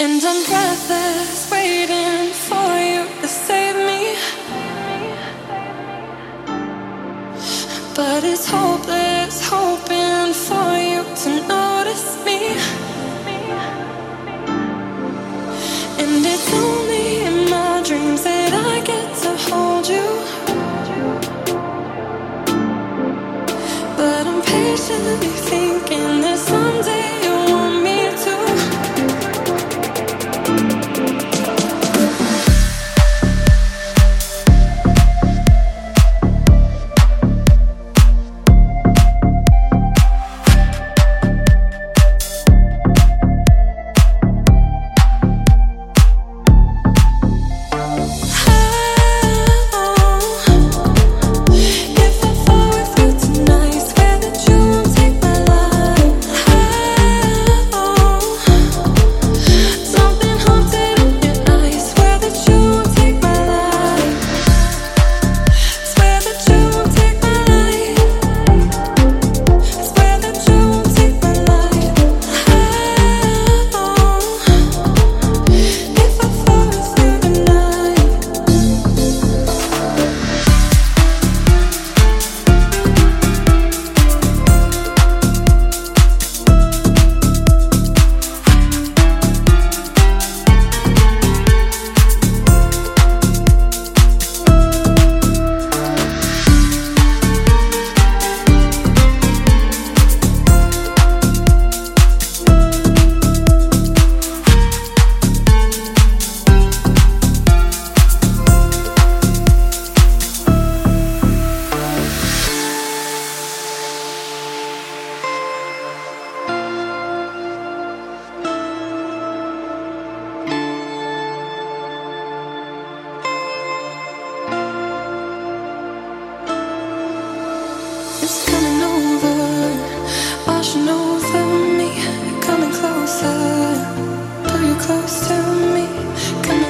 And I'm breathless, waiting for you to save me. But it's hopeless. close to me.